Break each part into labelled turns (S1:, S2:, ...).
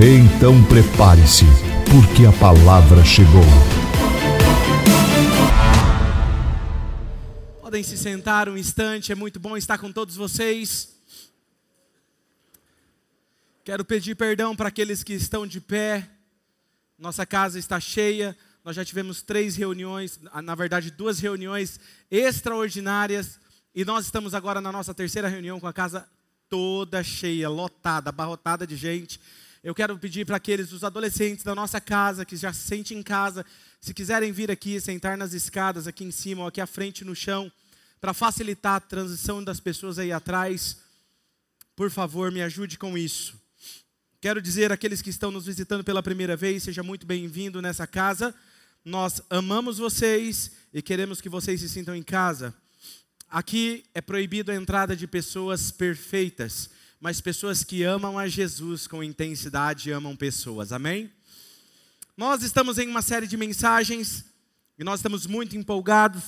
S1: Então prepare-se, porque a palavra chegou.
S2: Podem se sentar um instante, é muito bom estar com todos vocês. Quero pedir perdão para aqueles que estão de pé. Nossa casa está cheia. Nós já tivemos três reuniões, na verdade, duas reuniões extraordinárias. E nós estamos agora na nossa terceira reunião com a casa toda cheia, lotada, abarrotada de gente. Eu quero pedir para aqueles, os adolescentes da nossa casa, que já se sentem em casa, se quiserem vir aqui, sentar nas escadas, aqui em cima ou aqui à frente no chão, para facilitar a transição das pessoas aí atrás, por favor, me ajude com isso. Quero dizer àqueles que estão nos visitando pela primeira vez, seja muito bem-vindo nessa casa. Nós amamos vocês e queremos que vocês se sintam em casa. Aqui é proibido a entrada de pessoas perfeitas mas pessoas que amam a Jesus com intensidade amam pessoas, amém? Nós estamos em uma série de mensagens e nós estamos muito empolgados.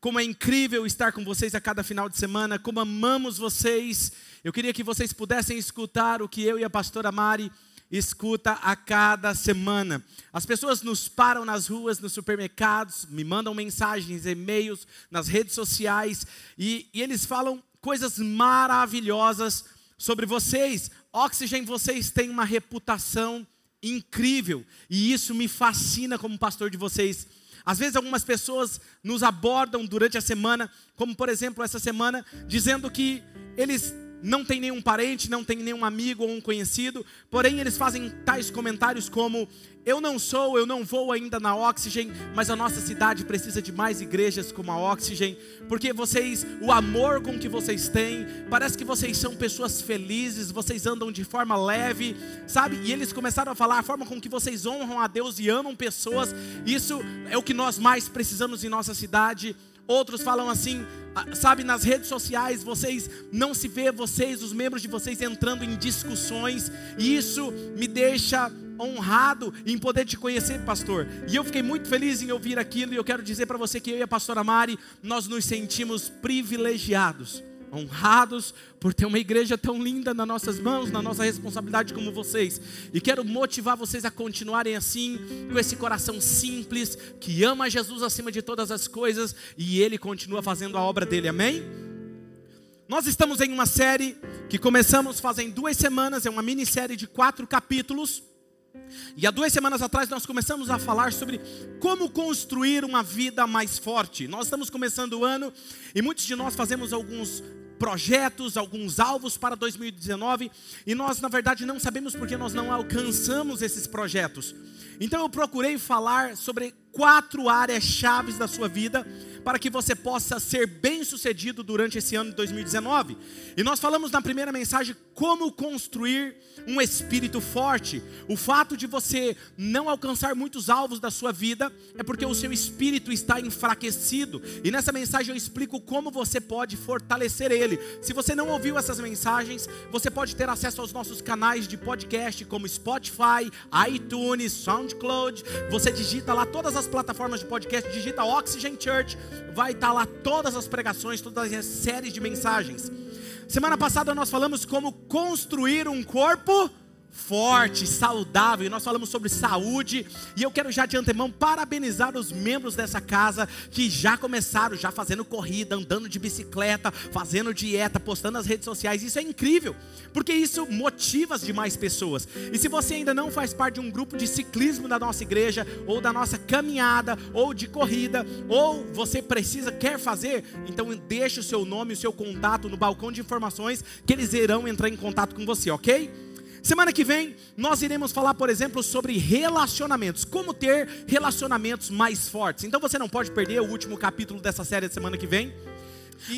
S2: Como é incrível estar com vocês a cada final de semana, como amamos vocês. Eu queria que vocês pudessem escutar o que eu e a pastora Mari escuta a cada semana. As pessoas nos param nas ruas, nos supermercados, me mandam mensagens, e-mails, nas redes sociais e, e eles falam coisas maravilhosas sobre vocês. Oxygen, vocês têm uma reputação incrível e isso me fascina como pastor de vocês. Às vezes algumas pessoas nos abordam durante a semana, como por exemplo essa semana, dizendo que eles não têm nenhum parente, não têm nenhum amigo ou um conhecido, porém eles fazem tais comentários como: Eu não sou, eu não vou ainda na Oxygen, mas a nossa cidade precisa de mais igrejas como a Oxygen, porque vocês, o amor com que vocês têm, parece que vocês são pessoas felizes, vocês andam de forma leve, sabe? E eles começaram a falar a forma com que vocês honram a Deus e amam pessoas, isso é o que nós mais precisamos em nossa cidade. Outros falam assim, sabe, nas redes sociais, vocês não se vê vocês, os membros de vocês entrando em discussões, e isso me deixa honrado em poder te conhecer, pastor. E eu fiquei muito feliz em ouvir aquilo, e eu quero dizer para você que eu e a pastora Mari, nós nos sentimos privilegiados honrados por ter uma igreja tão linda nas nossas mãos, na nossa responsabilidade como vocês. E quero motivar vocês a continuarem assim, com esse coração simples, que ama Jesus acima de todas as coisas e ele continua fazendo a obra dele. Amém? Nós estamos em uma série que começamos fazem duas semanas, é uma minissérie de quatro capítulos. E há duas semanas atrás nós começamos a falar sobre como construir uma vida mais forte. Nós estamos começando o ano e muitos de nós fazemos alguns projetos, alguns alvos para 2019 e nós, na verdade, não sabemos porque nós não alcançamos esses projetos. Então eu procurei falar sobre quatro áreas chaves da sua vida para que você possa ser bem-sucedido durante esse ano de 2019. E nós falamos na primeira mensagem como construir um espírito forte. O fato de você não alcançar muitos alvos da sua vida é porque o seu espírito está enfraquecido. E nessa mensagem eu explico como você pode fortalecer ele. Se você não ouviu essas mensagens, você pode ter acesso aos nossos canais de podcast como Spotify, iTunes, SoundCloud. Você digita lá todas as plataformas de podcast, digita Oxygen Church vai estar lá todas as pregações, todas as séries de mensagens. Semana passada nós falamos como construir um corpo forte, saudável. E nós falamos sobre saúde. E eu quero já de antemão parabenizar os membros dessa casa que já começaram, já fazendo corrida, andando de bicicleta, fazendo dieta, postando nas redes sociais. Isso é incrível, porque isso motiva as demais pessoas. E se você ainda não faz parte de um grupo de ciclismo da nossa igreja, ou da nossa caminhada, ou de corrida, ou você precisa, quer fazer, então deixe o seu nome, o seu contato no balcão de informações, que eles irão entrar em contato com você, ok? Semana que vem nós iremos falar, por exemplo, sobre relacionamentos, como ter relacionamentos mais fortes. Então você não pode perder o último capítulo dessa série de semana que vem.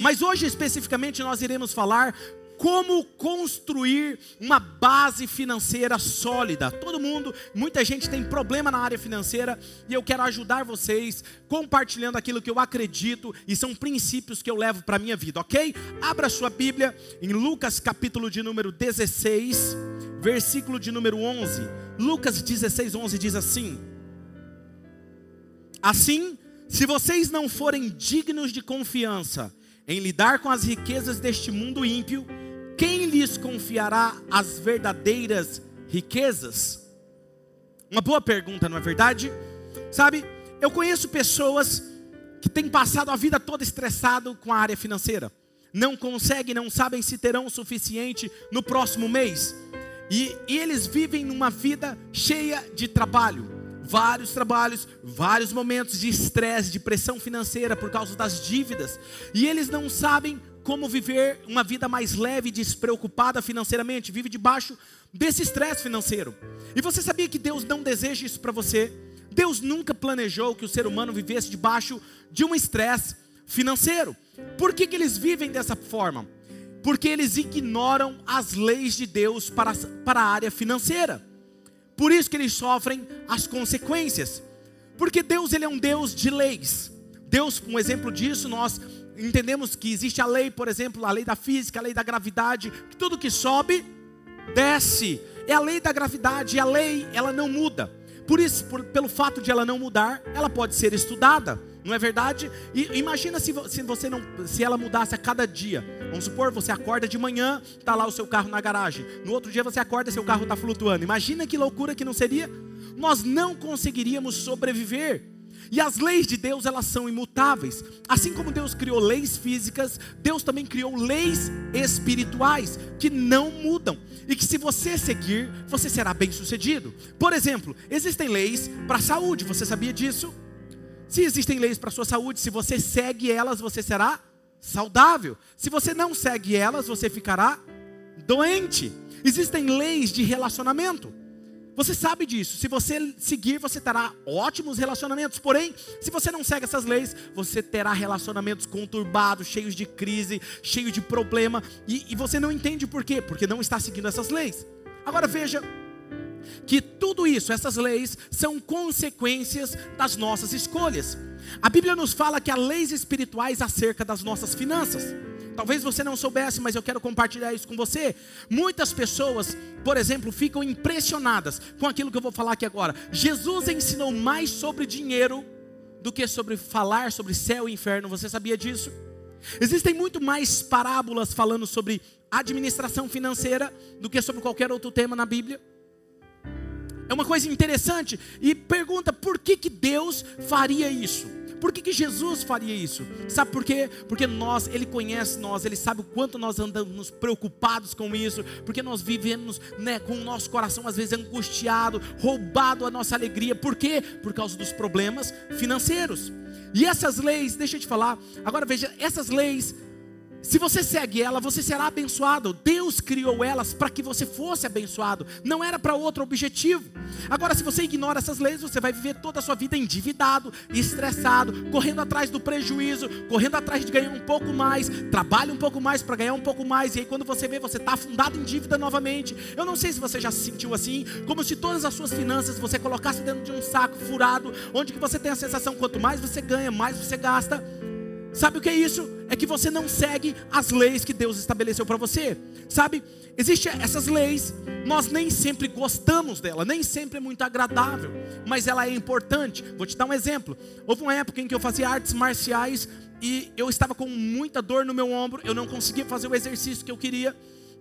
S2: Mas hoje especificamente nós iremos falar como construir uma base financeira sólida. Todo mundo, muita gente tem problema na área financeira e eu quero ajudar vocês compartilhando aquilo que eu acredito e são princípios que eu levo para a minha vida, ok? Abra sua Bíblia em Lucas capítulo de número 16, versículo de número 11. Lucas 16, 11 diz assim: Assim, se vocês não forem dignos de confiança em lidar com as riquezas deste mundo ímpio, quem lhes confiará as verdadeiras riquezas? Uma boa pergunta, não é verdade? Sabe, eu conheço pessoas que têm passado a vida toda estressado com a área financeira. Não conseguem, não sabem se terão o suficiente no próximo mês. E, e eles vivem numa vida cheia de trabalho. Vários trabalhos, vários momentos de estresse, de pressão financeira por causa das dívidas. E eles não sabem como viver uma vida mais leve despreocupada financeiramente, vive debaixo desse estresse financeiro. E você sabia que Deus não deseja isso para você? Deus nunca planejou que o ser humano vivesse debaixo de um estresse financeiro. Por que, que eles vivem dessa forma? Porque eles ignoram as leis de Deus para, para a área financeira. Por isso que eles sofrem as consequências. Porque Deus ele é um Deus de leis. Deus, um exemplo disso, nós entendemos que existe a lei, por exemplo, a lei da física, a lei da gravidade, que tudo que sobe, desce. É a lei da gravidade, e a lei, ela não muda. Por isso, por, pelo fato de ela não mudar, ela pode ser estudada, não é verdade? E imagina se, se você não, se ela mudasse a cada dia. Vamos supor, você acorda de manhã, está lá o seu carro na garagem. No outro dia você acorda, seu carro está flutuando. Imagina que loucura que não seria? Nós não conseguiríamos sobreviver e as leis de Deus, elas são imutáveis. Assim como Deus criou leis físicas, Deus também criou leis espirituais que não mudam. E que se você seguir, você será bem-sucedido. Por exemplo, existem leis para a saúde, você sabia disso? Se existem leis para a sua saúde, se você segue elas, você será saudável. Se você não segue elas, você ficará doente. Existem leis de relacionamento. Você sabe disso. Se você seguir, você terá ótimos relacionamentos. Porém, se você não segue essas leis, você terá relacionamentos conturbados, cheios de crise, cheios de problema. E, e você não entende por quê? Porque não está seguindo essas leis. Agora veja que tudo isso, essas leis, são consequências das nossas escolhas. A Bíblia nos fala que há leis espirituais acerca das nossas finanças. Talvez você não soubesse, mas eu quero compartilhar isso com você. Muitas pessoas, por exemplo, ficam impressionadas com aquilo que eu vou falar aqui agora. Jesus ensinou mais sobre dinheiro do que sobre falar sobre céu e inferno. Você sabia disso? Existem muito mais parábolas falando sobre administração financeira do que sobre qualquer outro tema na Bíblia. É uma coisa interessante e pergunta por que, que Deus faria isso? Por que, que Jesus faria isso? Sabe por quê? Porque nós, Ele conhece nós, Ele sabe o quanto nós andamos preocupados com isso, porque nós vivemos né, com o nosso coração às vezes angustiado, roubado a nossa alegria. Por quê? Por causa dos problemas financeiros. E essas leis, deixa eu te falar, agora veja, essas leis se você segue ela, você será abençoado. Deus criou elas para que você fosse abençoado, não era para outro objetivo. Agora, se você ignora essas leis, você vai viver toda a sua vida endividado, estressado, correndo atrás do prejuízo, correndo atrás de ganhar um pouco mais, trabalha um pouco mais para ganhar um pouco mais, e aí quando você vê, você está afundado em dívida novamente. Eu não sei se você já se sentiu assim, como se todas as suas finanças você colocasse dentro de um saco furado, onde que você tem a sensação quanto mais você ganha, mais você gasta. Sabe o que é isso? É que você não segue as leis que Deus estabeleceu para você. Sabe? Existem essas leis, nós nem sempre gostamos dela, nem sempre é muito agradável, mas ela é importante. Vou te dar um exemplo. Houve uma época em que eu fazia artes marciais e eu estava com muita dor no meu ombro, eu não conseguia fazer o exercício que eu queria.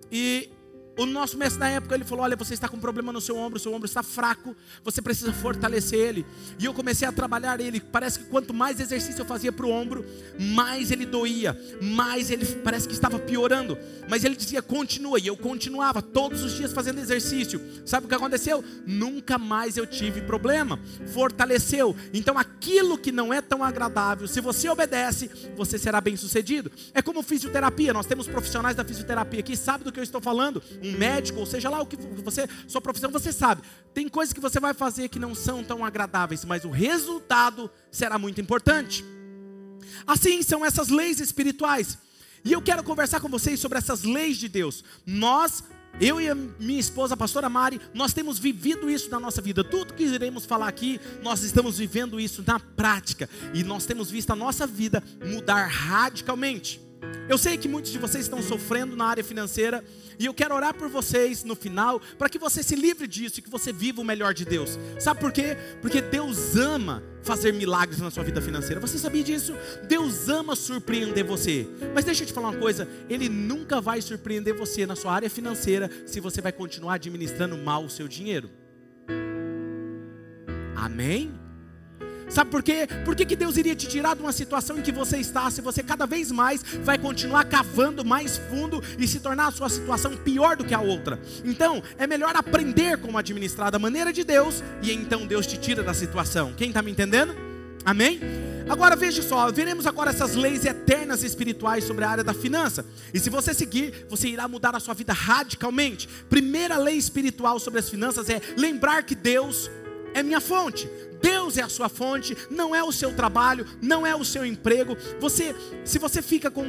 S2: E o nosso mestre na época ele falou: Olha, você está com um problema no seu ombro, seu ombro está fraco, você precisa fortalecer ele. E eu comecei a trabalhar ele. Parece que quanto mais exercício eu fazia para o ombro, mais ele doía, mais ele parece que estava piorando. Mas ele dizia: Continua. E eu continuava todos os dias fazendo exercício. Sabe o que aconteceu? Nunca mais eu tive problema. Fortaleceu. Então aquilo que não é tão agradável, se você obedece, você será bem sucedido. É como fisioterapia. Nós temos profissionais da fisioterapia que sabem do que eu estou falando um médico, ou seja lá o que você, sua profissão, você sabe. Tem coisas que você vai fazer que não são tão agradáveis, mas o resultado será muito importante. Assim são essas leis espirituais. E eu quero conversar com vocês sobre essas leis de Deus. Nós eu e a minha esposa, a pastora Mari, nós temos vivido isso na nossa vida. Tudo que iremos falar aqui, nós estamos vivendo isso na prática. E nós temos visto a nossa vida mudar radicalmente. Eu sei que muitos de vocês estão sofrendo na área financeira e eu quero orar por vocês no final para que você se livre disso e que você viva o melhor de Deus. Sabe por quê? Porque Deus ama fazer milagres na sua vida financeira. Você sabia disso? Deus ama surpreender você. Mas deixa eu te falar uma coisa, ele nunca vai surpreender você na sua área financeira se você vai continuar administrando mal o seu dinheiro. Amém? Sabe por quê? Por que, que Deus iria te tirar de uma situação em que você está, se você cada vez mais vai continuar cavando mais fundo e se tornar a sua situação pior do que a outra? Então, é melhor aprender como administrar da maneira de Deus e então Deus te tira da situação. Quem está me entendendo? Amém? Agora veja só, veremos agora essas leis eternas espirituais sobre a área da finança. E se você seguir, você irá mudar a sua vida radicalmente. Primeira lei espiritual sobre as finanças é lembrar que Deus é minha fonte. Deus é a sua fonte, não é o seu trabalho, não é o seu emprego. Você, se você fica com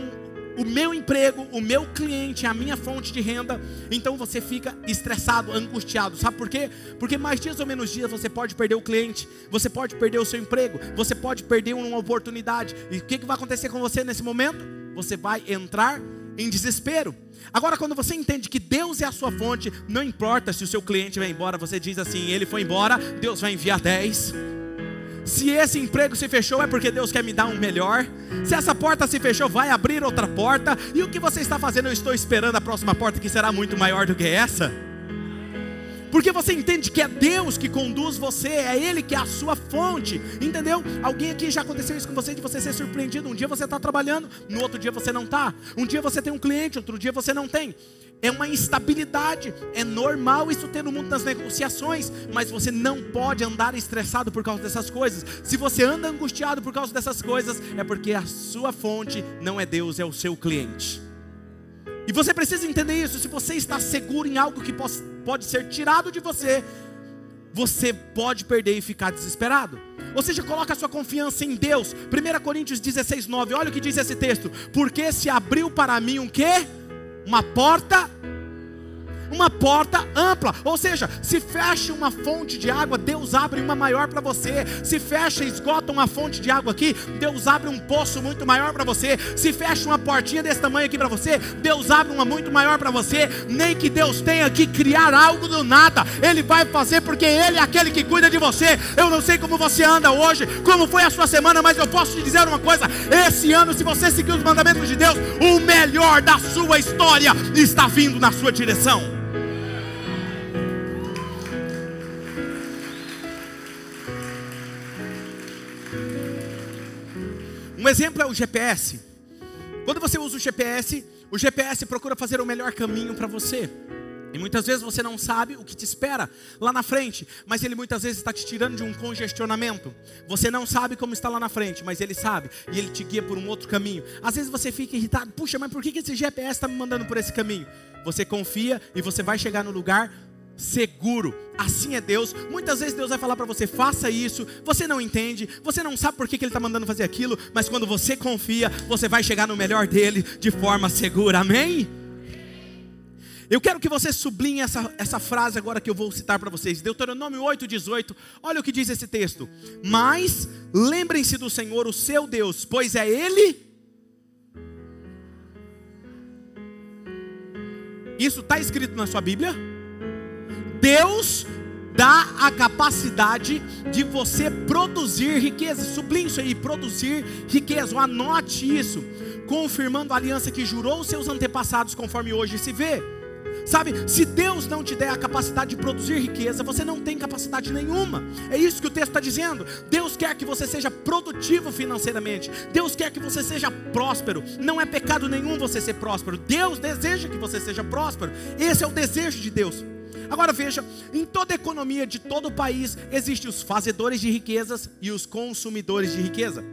S2: o meu emprego, o meu cliente, a minha fonte de renda, então você fica estressado, angustiado. Sabe por quê? Porque mais dias ou menos dias você pode perder o cliente, você pode perder o seu emprego, você pode perder uma oportunidade. E o que, que vai acontecer com você nesse momento? Você vai entrar em desespero. Agora, quando você entende que Deus é a sua fonte, não importa se o seu cliente vai embora, você diz assim: ele foi embora, Deus vai enviar 10. Se esse emprego se fechou, é porque Deus quer me dar um melhor. Se essa porta se fechou, vai abrir outra porta. E o que você está fazendo? Eu estou esperando a próxima porta que será muito maior do que essa. Porque você entende que é Deus que conduz você, é Ele que é a sua fonte, entendeu? Alguém aqui já aconteceu isso com você, de você ser surpreendido. Um dia você está trabalhando, no outro dia você não está. Um dia você tem um cliente, outro dia você não tem. É uma instabilidade, é normal isso ter no mundo das negociações, mas você não pode andar estressado por causa dessas coisas. Se você anda angustiado por causa dessas coisas, é porque a sua fonte não é Deus, é o seu cliente. E você precisa entender isso. Se você está seguro em algo que pode ser tirado de você, você pode perder e ficar desesperado. Ou seja, coloca a sua confiança em Deus. 1 Coríntios 16, 9. Olha o que diz esse texto. Porque se abriu para mim um quê? Uma porta uma porta ampla. Ou seja, se fecha uma fonte de água, Deus abre uma maior para você. Se fecha e esgota uma fonte de água aqui, Deus abre um poço muito maior para você. Se fecha uma portinha desse tamanho aqui para você, Deus abre uma muito maior para você. Nem que Deus tenha que criar algo do nada, Ele vai fazer porque Ele é aquele que cuida de você. Eu não sei como você anda hoje, como foi a sua semana, mas eu posso te dizer uma coisa: esse ano, se você seguir os mandamentos de Deus, o melhor da sua história está vindo na sua direção. Um exemplo é o GPS. Quando você usa o GPS, o GPS procura fazer o melhor caminho para você. E muitas vezes você não sabe o que te espera lá na frente, mas ele muitas vezes está te tirando de um congestionamento. Você não sabe como está lá na frente, mas ele sabe e ele te guia por um outro caminho. Às vezes você fica irritado, puxa, mas por que esse GPS está me mandando por esse caminho? Você confia e você vai chegar no lugar seguro. Assim é Deus. Muitas vezes Deus vai falar para você: faça isso. Você não entende, você não sabe por que, que Ele está mandando fazer aquilo, mas quando você confia, você vai chegar no melhor dele de forma segura. Amém? Eu quero que você sublinhe essa, essa frase agora que eu vou citar para vocês. Deuteronômio 8,18. Olha o que diz esse texto. Mas lembrem-se do Senhor, o seu Deus, pois é Ele. Isso está escrito na sua Bíblia? Deus dá a capacidade de você produzir riqueza. Sublinhe isso aí, produzir riqueza. Anote isso, confirmando a aliança que jurou os seus antepassados, conforme hoje se vê. Sabe, se Deus não te der a capacidade de produzir riqueza, você não tem capacidade nenhuma. É isso que o texto está dizendo. Deus quer que você seja produtivo financeiramente. Deus quer que você seja próspero. Não é pecado nenhum você ser próspero. Deus deseja que você seja próspero. Esse é o desejo de Deus. Agora veja, em toda economia de todo o país existem os fazedores de riquezas e os consumidores de riqueza.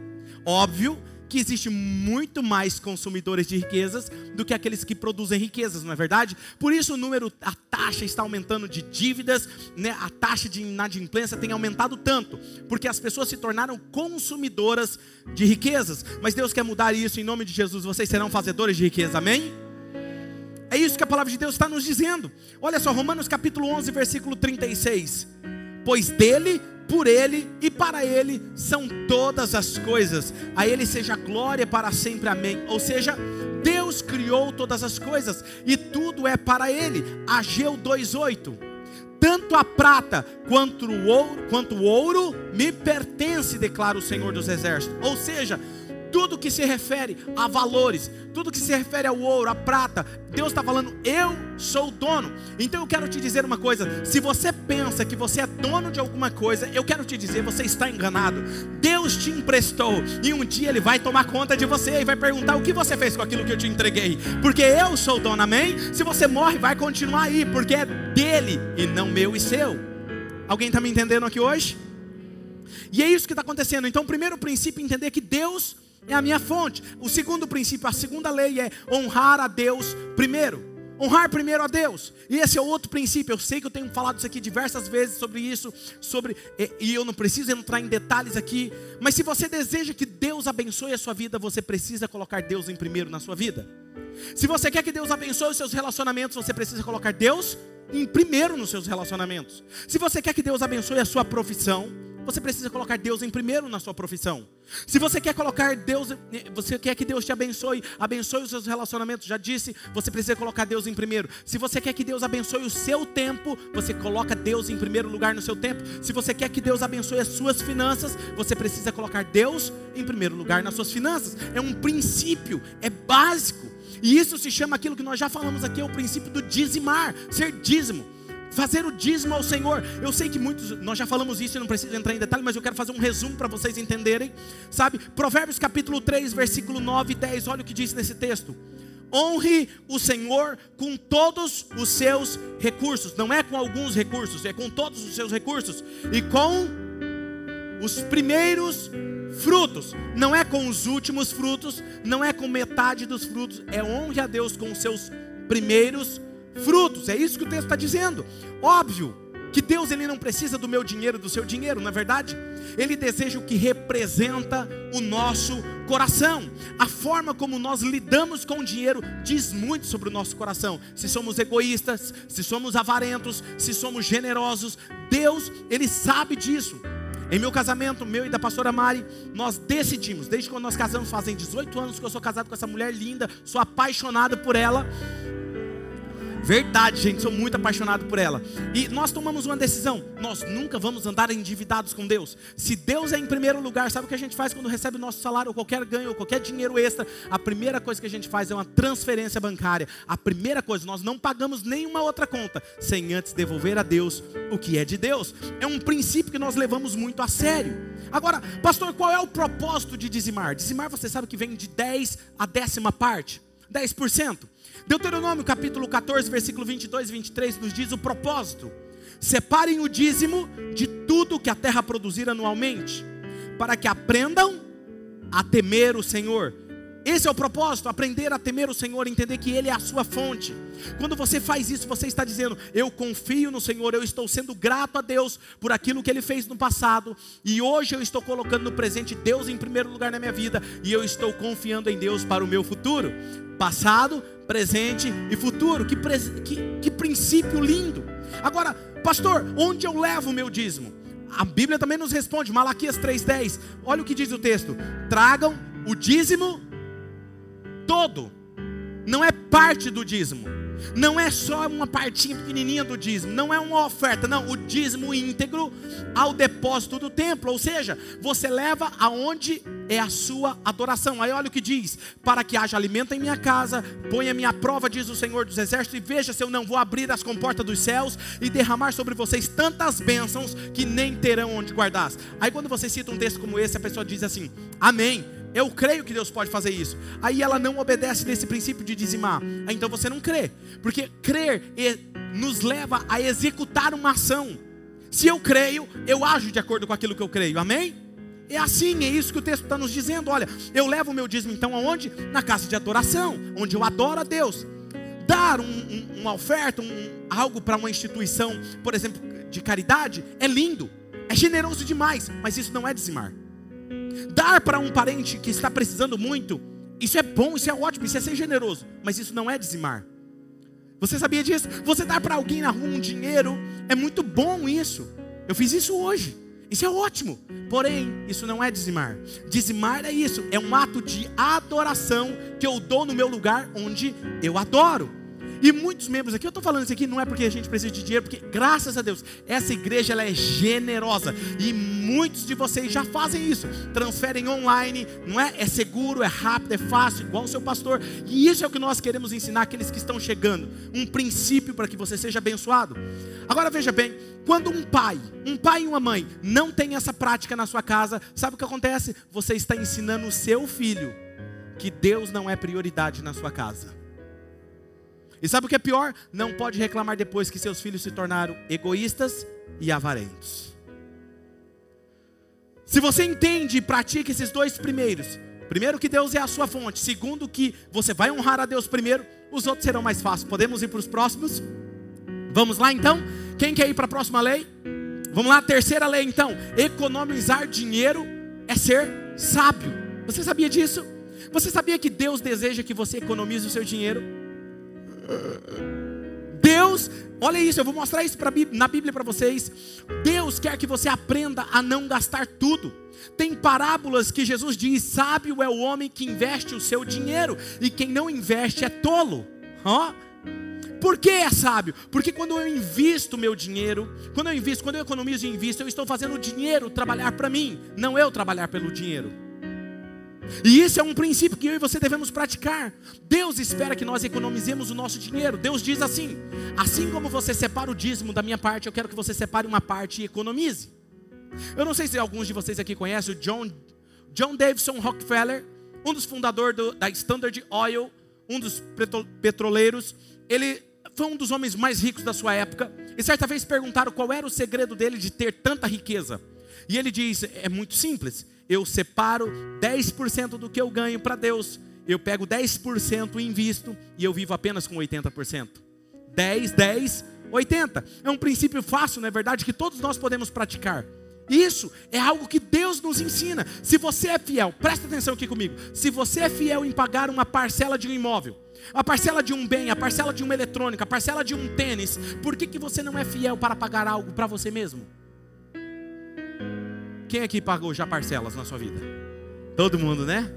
S2: Óbvio que existe muito mais consumidores de riquezas do que aqueles que produzem riquezas, não é verdade? Por isso o número, a taxa está aumentando de dívidas, né? a taxa de inadimplência tem aumentado tanto, porque as pessoas se tornaram consumidoras de riquezas. Mas Deus quer mudar isso em nome de Jesus. Vocês serão fazedores de riqueza, amém? É isso que a palavra de Deus está nos dizendo. Olha só, Romanos capítulo 11, versículo 36. Pois dele por Ele e para Ele são todas as coisas. A Ele seja glória para sempre. Amém. Ou seja, Deus criou todas as coisas e tudo é para Ele. Ageu 2:8. Tanto a prata quanto o ouro, quanto o ouro me pertence, declara o Senhor dos Exércitos. Ou seja, tudo que se refere a valores, tudo que se refere ao ouro, à prata, Deus está falando, eu sou o dono. Então eu quero te dizer uma coisa: se você pensa que você é dono de alguma coisa, eu quero te dizer, você está enganado. Deus te emprestou e um dia Ele vai tomar conta de você e vai perguntar o que você fez com aquilo que eu te entreguei, porque eu sou o dono, amém? Se você morre, vai continuar aí, porque é dele e não meu e seu. Alguém está me entendendo aqui hoje? E é isso que está acontecendo. Então, primeiro princípio é entender que Deus é a minha fonte. O segundo princípio, a segunda lei é honrar a Deus primeiro. Honrar primeiro a Deus. E esse é outro princípio. Eu sei que eu tenho falado isso aqui diversas vezes sobre isso, sobre e eu não preciso entrar em detalhes aqui, mas se você deseja que Deus abençoe a sua vida, você precisa colocar Deus em primeiro na sua vida. Se você quer que Deus abençoe os seus relacionamentos, você precisa colocar Deus em primeiro nos seus relacionamentos. Se você quer que Deus abençoe a sua profissão, você precisa colocar Deus em primeiro na sua profissão. Se você quer colocar Deus, você quer que Deus te abençoe, abençoe os seus relacionamentos, já disse, você precisa colocar Deus em primeiro. Se você quer que Deus abençoe o seu tempo, você coloca Deus em primeiro lugar no seu tempo. Se você quer que Deus abençoe as suas finanças, você precisa colocar Deus em primeiro lugar nas suas finanças. É um princípio, é básico. E isso se chama aquilo que nós já falamos aqui, é o princípio do dizimar, ser dízimo fazer o dízimo ao Senhor. Eu sei que muitos, nós já falamos isso e não preciso entrar em detalhe, mas eu quero fazer um resumo para vocês entenderem, sabe? Provérbios capítulo 3, versículo 9 e 10, olha o que diz nesse texto. Honre o Senhor com todos os seus recursos, não é com alguns recursos, é com todos os seus recursos e com os primeiros frutos, não é com os últimos frutos, não é com metade dos frutos, é honre a Deus com os seus primeiros frutos. É isso que o texto está dizendo. Óbvio que Deus ele não precisa do meu dinheiro, do seu dinheiro, na é verdade. Ele deseja o que representa o nosso coração. A forma como nós lidamos com o dinheiro diz muito sobre o nosso coração. Se somos egoístas, se somos avarentos, se somos generosos, Deus, ele sabe disso. Em meu casamento, meu e da pastora Mari, nós decidimos, desde quando nós casamos, fazem 18 anos que eu sou casado com essa mulher linda, sou apaixonado por ela. Verdade, gente, sou muito apaixonado por ela. E nós tomamos uma decisão: nós nunca vamos andar endividados com Deus. Se Deus é em primeiro lugar, sabe o que a gente faz quando recebe o nosso salário, ou qualquer ganho, ou qualquer dinheiro extra? A primeira coisa que a gente faz é uma transferência bancária. A primeira coisa, nós não pagamos nenhuma outra conta sem antes devolver a Deus o que é de Deus. É um princípio que nós levamos muito a sério. Agora, pastor, qual é o propósito de dizimar? Dizimar, você sabe que vem de 10 a décima parte. 10%. Deuteronômio capítulo 14, versículo 22 e 23 nos diz o propósito: separem o dízimo de tudo que a terra produzir anualmente, para que aprendam a temer o Senhor esse é o propósito, aprender a temer o Senhor, entender que Ele é a sua fonte. Quando você faz isso, você está dizendo: Eu confio no Senhor, eu estou sendo grato a Deus por aquilo que Ele fez no passado, e hoje eu estou colocando no presente Deus em primeiro lugar na minha vida, e eu estou confiando em Deus para o meu futuro. Passado, presente e futuro. Que, que, que princípio lindo. Agora, pastor, onde eu levo o meu dízimo? A Bíblia também nos responde, Malaquias 3,10. Olha o que diz o texto: tragam o dízimo todo, não é parte do dízimo, não é só uma partinha pequenininha do dízimo, não é uma oferta, não, o dízimo íntegro ao depósito do templo, ou seja, você leva aonde é a sua adoração. Aí olha o que diz: para que haja alimento em minha casa, ponha minha prova, diz o Senhor dos Exércitos, e veja se eu não vou abrir as comportas dos céus e derramar sobre vocês tantas bênçãos que nem terão onde guardar. Aí quando você cita um texto como esse, a pessoa diz assim: Amém. Eu creio que Deus pode fazer isso. Aí ela não obedece nesse princípio de dizimar. Então você não crê. Porque crer nos leva a executar uma ação. Se eu creio, eu ajo de acordo com aquilo que eu creio. Amém? é assim, é isso que o texto está nos dizendo. Olha, eu levo o meu dízimo então aonde? Na casa de adoração, onde eu adoro a Deus. Dar um, um, uma oferta, um, algo para uma instituição, por exemplo, de caridade, é lindo, é generoso demais, mas isso não é dizimar. Dar para um parente que está precisando muito, isso é bom, isso é ótimo, isso é ser generoso, mas isso não é dizimar. Você sabia disso? Você dar para alguém na rua um dinheiro, é muito bom isso. Eu fiz isso hoje. Isso é ótimo. Porém, isso não é dizimar. Dizimar é isso, é um ato de adoração que eu dou no meu lugar onde eu adoro. E muitos membros aqui, eu estou falando isso aqui não é porque a gente precisa de dinheiro, porque graças a Deus, essa igreja ela é generosa. E muitos de vocês já fazem isso. Transferem online, não é? É seguro, é rápido, é fácil, igual o seu pastor. E isso é o que nós queremos ensinar aqueles que estão chegando. Um princípio para que você seja abençoado. Agora veja bem, quando um pai, um pai e uma mãe não tem essa prática na sua casa, sabe o que acontece? Você está ensinando o seu filho que Deus não é prioridade na sua casa. E sabe o que é pior? Não pode reclamar depois que seus filhos se tornaram egoístas e avarentos. Se você entende e pratica esses dois primeiros, primeiro que Deus é a sua fonte, segundo que você vai honrar a Deus primeiro, os outros serão mais fáceis. Podemos ir para os próximos? Vamos lá então? Quem quer ir para a próxima lei? Vamos lá, terceira lei então. Economizar dinheiro é ser sábio. Você sabia disso? Você sabia que Deus deseja que você economize o seu dinheiro? Deus, olha isso, eu vou mostrar isso pra, na Bíblia para vocês. Deus quer que você aprenda a não gastar tudo. Tem parábolas que Jesus diz: sábio é o homem que investe o seu dinheiro, e quem não investe é tolo. Ó. Por que é sábio? Porque quando eu invisto meu dinheiro, quando eu invisto, quando eu economizo e invisto, eu estou fazendo o dinheiro trabalhar para mim, não eu trabalhar pelo dinheiro. E isso é um princípio que eu e você devemos praticar. Deus espera que nós economizemos o nosso dinheiro. Deus diz assim: assim como você separa o dízimo da minha parte, eu quero que você separe uma parte e economize. Eu não sei se alguns de vocês aqui conhecem o John, John Davidson Rockefeller, um dos fundadores do, da Standard Oil, um dos petroleiros. Ele foi um dos homens mais ricos da sua época. E certa vez perguntaram qual era o segredo dele de ter tanta riqueza. E ele diz: é muito simples eu separo 10% do que eu ganho para Deus, eu pego 10% e invisto e eu vivo apenas com 80%. 10, 10, 80. É um princípio fácil, não é verdade, que todos nós podemos praticar. Isso é algo que Deus nos ensina. Se você é fiel, presta atenção aqui comigo. Se você é fiel em pagar uma parcela de um imóvel, a parcela de um bem, a parcela de uma eletrônica, a parcela de um tênis, por que, que você não é fiel para pagar algo para você mesmo? Quem aqui pagou já parcelas na sua vida? Todo mundo, né?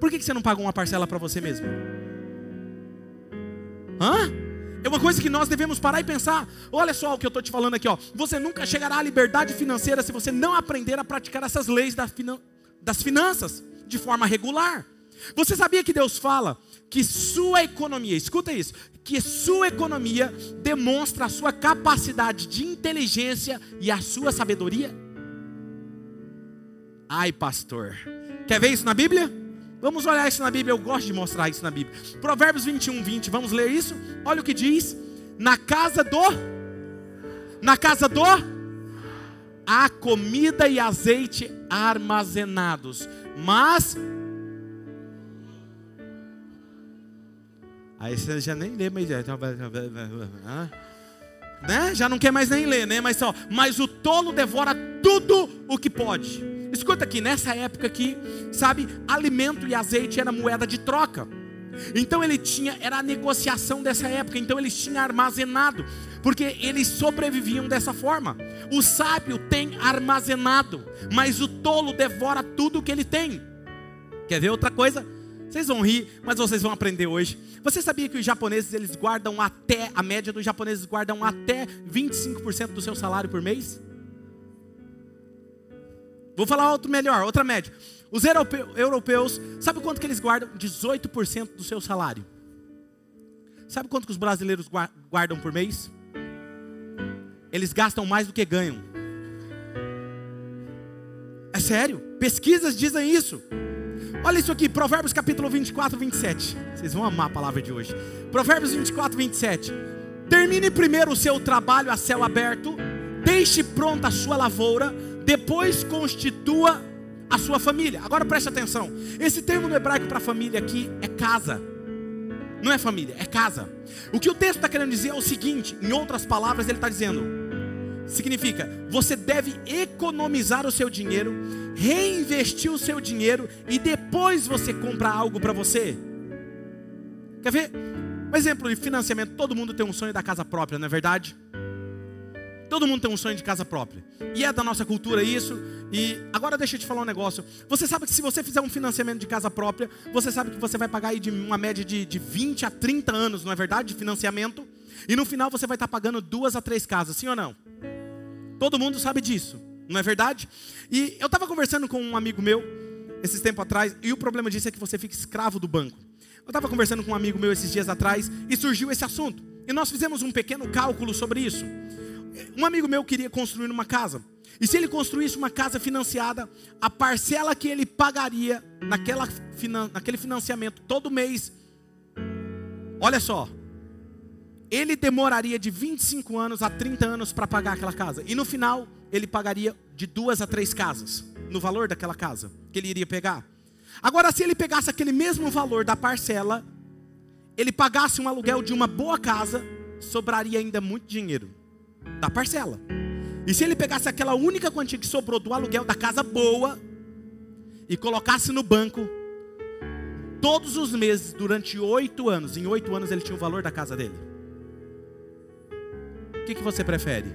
S2: Por que você não pagou uma parcela para você mesmo? Hã? É uma coisa que nós devemos parar e pensar. Olha só o que eu estou te falando aqui, ó. Você nunca chegará à liberdade financeira se você não aprender a praticar essas leis das finanças de forma regular. Você sabia que Deus fala que sua economia, escuta isso, que sua economia demonstra a sua capacidade de inteligência e a sua sabedoria? Ai, pastor. Quer ver isso na Bíblia? Vamos olhar isso na Bíblia. Eu gosto de mostrar isso na Bíblia. Provérbios 21, 20. Vamos ler isso? Olha o que diz. Na casa do. Na casa do. Há comida e azeite armazenados. Mas. Aí você já nem lê, mas. Né? Já não quer mais nem ler, né? Mas só. Mas o tolo devora tudo o que pode Escuta aqui, nessa época aqui, sabe, alimento e azeite era moeda de troca. Então ele tinha, era a negociação dessa época, então eles tinham armazenado, porque eles sobreviviam dessa forma. O sábio tem armazenado, mas o tolo devora tudo que ele tem. Quer ver outra coisa? Vocês vão rir, mas vocês vão aprender hoje. Você sabia que os japoneses eles guardam até, a média dos japoneses guardam até 25% do seu salário por mês? Vou falar outro melhor, outra média. Os europeus, sabe quanto que eles guardam? 18% do seu salário. Sabe quanto que os brasileiros guardam por mês? Eles gastam mais do que ganham. É sério? Pesquisas dizem isso. Olha isso aqui, Provérbios capítulo 24, 27. Vocês vão amar a palavra de hoje. Provérbios 24, 27. Termine primeiro o seu trabalho a céu aberto, deixe pronta a sua lavoura, depois constitua a sua família. Agora preste atenção. Esse termo no hebraico para família aqui é casa. Não é família, é casa. O que o texto está querendo dizer é o seguinte: em outras palavras, ele está dizendo, significa, você deve economizar o seu dinheiro, reinvestir o seu dinheiro e depois você comprar algo para você. Quer ver? Um exemplo de financiamento: todo mundo tem um sonho da casa própria, não é verdade? Todo mundo tem um sonho de casa própria. E é da nossa cultura isso. E agora deixa eu te falar um negócio. Você sabe que se você fizer um financiamento de casa própria, você sabe que você vai pagar aí de uma média de, de 20 a 30 anos, não é verdade? De financiamento. E no final você vai estar pagando duas a três casas, sim ou não? Todo mundo sabe disso, não é verdade? E eu estava conversando com um amigo meu, esses tempos atrás, e o problema disso é que você fica escravo do banco. Eu estava conversando com um amigo meu esses dias atrás e surgiu esse assunto. E nós fizemos um pequeno cálculo sobre isso. Um amigo meu queria construir uma casa. E se ele construísse uma casa financiada, a parcela que ele pagaria naquela, naquele financiamento todo mês, olha só, ele demoraria de 25 anos a 30 anos para pagar aquela casa. E no final, ele pagaria de duas a três casas, no valor daquela casa que ele iria pegar. Agora, se ele pegasse aquele mesmo valor da parcela, ele pagasse um aluguel de uma boa casa, sobraria ainda muito dinheiro da parcela. E se ele pegasse aquela única quantia que sobrou do aluguel da casa boa e colocasse no banco todos os meses durante oito anos, em oito anos ele tinha o valor da casa dele. O que, que você prefere?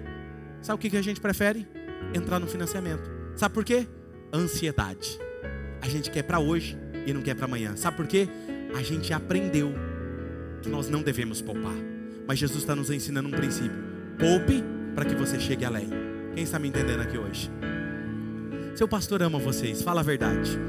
S2: Sabe o que, que a gente prefere? Entrar no financiamento. Sabe por quê? Ansiedade. A gente quer para hoje e não quer para amanhã. Sabe por quê? A gente aprendeu que nós não devemos poupar. Mas Jesus está nos ensinando um princípio. Poupe para que você chegue além. Quem está me entendendo aqui hoje? Seu pastor ama vocês, fala a verdade.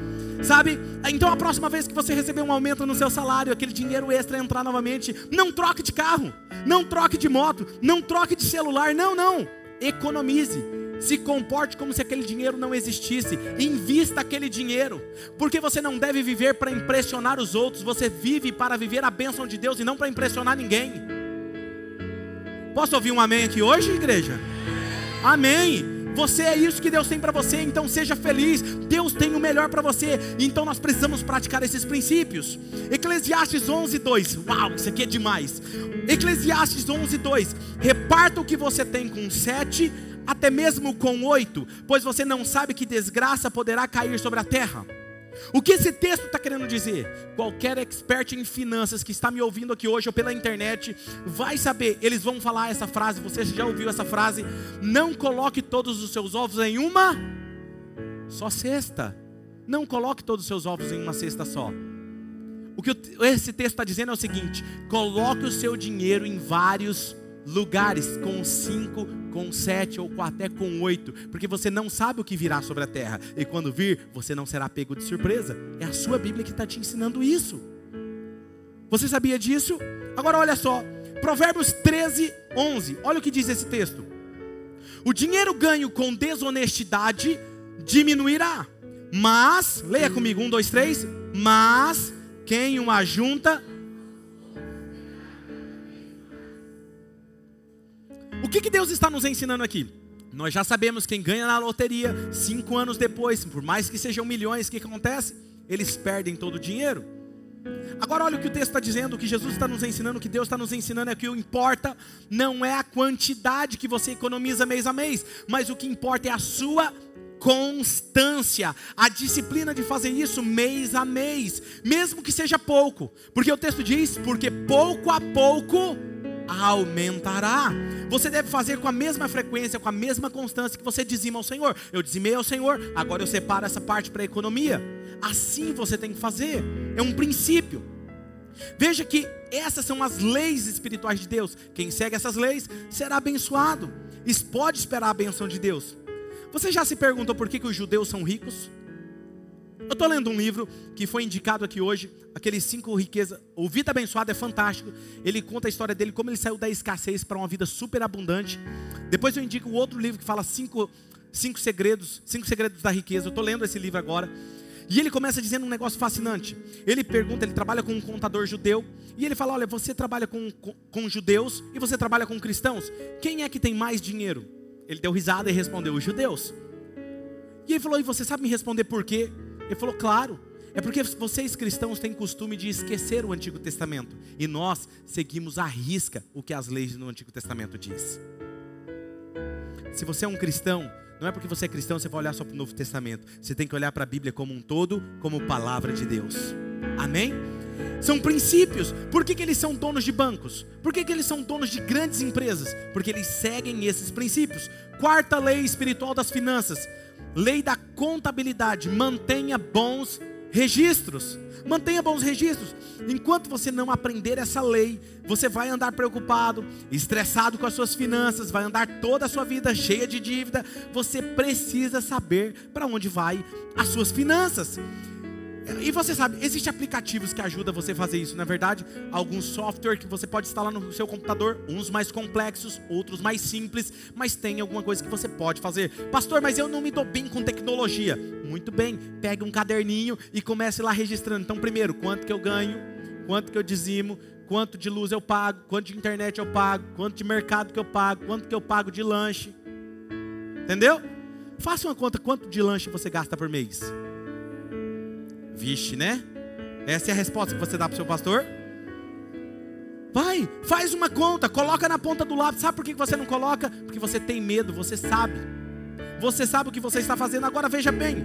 S2: Sabe? Então a próxima vez que você receber um aumento no seu salário, aquele dinheiro extra entrar novamente, não troque de carro, não troque de moto, não troque de celular, não, não. Economize. Se comporte como se aquele dinheiro não existisse. Invista aquele dinheiro. Porque você não deve viver para impressionar os outros. Você vive para viver a bênção de Deus e não para impressionar ninguém. Posso ouvir um amém aqui hoje, igreja? Amém. Você é isso que Deus tem para você, então seja feliz. Deus tem o melhor para você, então nós precisamos praticar esses princípios. Eclesiastes 11:2. Uau, isso aqui é demais. Eclesiastes 11:2. Reparta o que você tem com sete, até mesmo com oito, pois você não sabe que desgraça poderá cair sobre a terra. O que esse texto está querendo dizer? Qualquer expert em finanças que está me ouvindo aqui hoje ou pela internet vai saber, eles vão falar essa frase, você já ouviu essa frase? Não coloque todos os seus ovos em uma só cesta. Não coloque todos os seus ovos em uma cesta só. O que esse texto está dizendo é o seguinte: coloque o seu dinheiro em vários lugares, com cinco, com sete ou com até com oito, porque você não sabe o que virá sobre a terra, e quando vir, você não será pego de surpresa. É a sua Bíblia que está te ensinando isso. Você sabia disso? Agora olha só, Provérbios 13, 11. Olha o que diz esse texto: O dinheiro ganho com desonestidade diminuirá, mas, leia comigo, um, dois, três. Mas quem o ajunta que, que Deus está nos ensinando aqui? Nós já sabemos quem ganha na loteria, cinco anos depois, por mais que sejam milhões, o que acontece? Eles perdem todo o dinheiro. Agora olha o que o texto está dizendo, o que Jesus está nos ensinando, o que Deus está nos ensinando é que o importa não é a quantidade que você economiza mês a mês, mas o que importa é a sua constância, a disciplina de fazer isso mês a mês, mesmo que seja pouco, porque o texto diz: porque pouco a pouco aumentará. Você deve fazer com a mesma frequência, com a mesma constância que você dizima ao Senhor. Eu dizimei ao Senhor, agora eu separo essa parte para a economia. Assim você tem que fazer. É um princípio. Veja que essas são as leis espirituais de Deus. Quem segue essas leis será abençoado. Pode esperar a benção de Deus. Você já se perguntou por que, que os judeus são ricos? Eu estou lendo um livro que foi indicado aqui hoje, aqueles cinco riquezas. O Vida Abençoada é fantástico. Ele conta a história dele, como ele saiu da escassez para uma vida super abundante. Depois eu indico outro livro que fala cinco, cinco segredos, cinco segredos da riqueza. Eu estou lendo esse livro agora. E ele começa dizendo um negócio fascinante. Ele pergunta, ele trabalha com um contador judeu. E ele fala: Olha, você trabalha com, com, com judeus e você trabalha com cristãos. Quem é que tem mais dinheiro? Ele deu risada e respondeu: Os judeus. E ele falou: E você sabe me responder por quê? Ele falou: Claro. É porque vocês cristãos têm costume de esquecer o Antigo Testamento. E nós seguimos à risca o que as leis do Antigo Testamento diz. Se você é um cristão, não é porque você é cristão você vai olhar só para o Novo Testamento. Você tem que olhar para a Bíblia como um todo, como palavra de Deus. Amém? São princípios. Por que, que eles são donos de bancos? Por que, que eles são donos de grandes empresas? Porque eles seguem esses princípios. Quarta lei espiritual das finanças: lei da contabilidade. Mantenha bons registros. Mantenha bons registros. Enquanto você não aprender essa lei, você vai andar preocupado, estressado com as suas finanças, vai andar toda a sua vida cheia de dívida. Você precisa saber para onde vai as suas finanças. E você sabe, existem aplicativos que ajudam você a fazer isso, na é verdade? Alguns software que você pode instalar no seu computador, uns mais complexos, outros mais simples, mas tem alguma coisa que você pode fazer. Pastor, mas eu não me dou bem com tecnologia. Muito bem, pegue um caderninho e comece lá registrando. Então, primeiro, quanto que eu ganho, quanto que eu dizimo, quanto de luz eu pago, quanto de internet eu pago, quanto de mercado que eu pago, quanto que eu pago de lanche. Entendeu? Faça uma conta quanto de lanche você gasta por mês. Vixe, né? Essa é a resposta que você dá para o seu pastor? Vai, faz uma conta, coloca na ponta do lápis. Sabe por que você não coloca? Porque você tem medo, você sabe. Você sabe o que você está fazendo. Agora veja bem.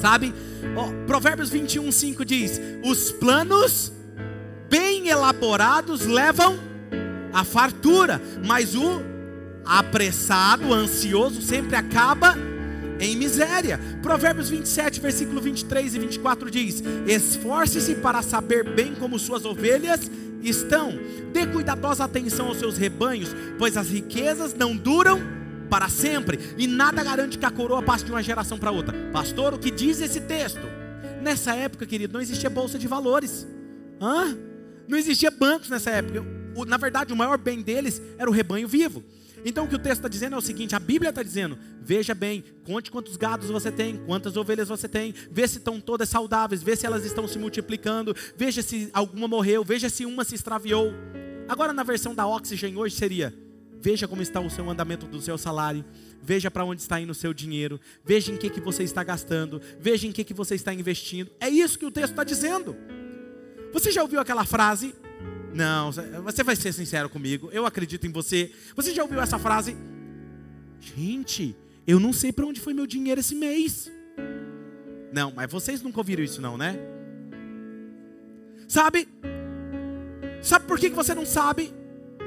S2: Sabe? Oh, Provérbios 21, 5 diz: Os planos bem elaborados levam a fartura, mas o apressado, ansioso, sempre acaba em miséria. Provérbios 27, versículo 23 e 24 diz: Esforce-se para saber bem como suas ovelhas estão. Dê cuidadosa atenção aos seus rebanhos, pois as riquezas não duram para sempre e nada garante que a coroa passe de uma geração para outra. Pastor, o que diz esse texto? Nessa época, querido, não existia bolsa de valores. Hã? Não existia bancos nessa época. Na verdade, o maior bem deles era o rebanho vivo. Então o que o texto está dizendo é o seguinte: a Bíblia está dizendo, veja bem, conte quantos gados você tem, quantas ovelhas você tem, vê se estão todas saudáveis, vê se elas estão se multiplicando, veja se alguma morreu, veja se uma se extraviou. Agora na versão da Oxygen hoje seria: veja como está o seu andamento do seu salário, veja para onde está indo o seu dinheiro, veja em que, que você está gastando, veja em que, que você está investindo. É isso que o texto está dizendo. Você já ouviu aquela frase? Não, você vai ser sincero comigo. Eu acredito em você. Você já ouviu essa frase? Gente, eu não sei para onde foi meu dinheiro esse mês. Não, mas vocês nunca ouviram isso, não, né? Sabe? Sabe por que você não sabe?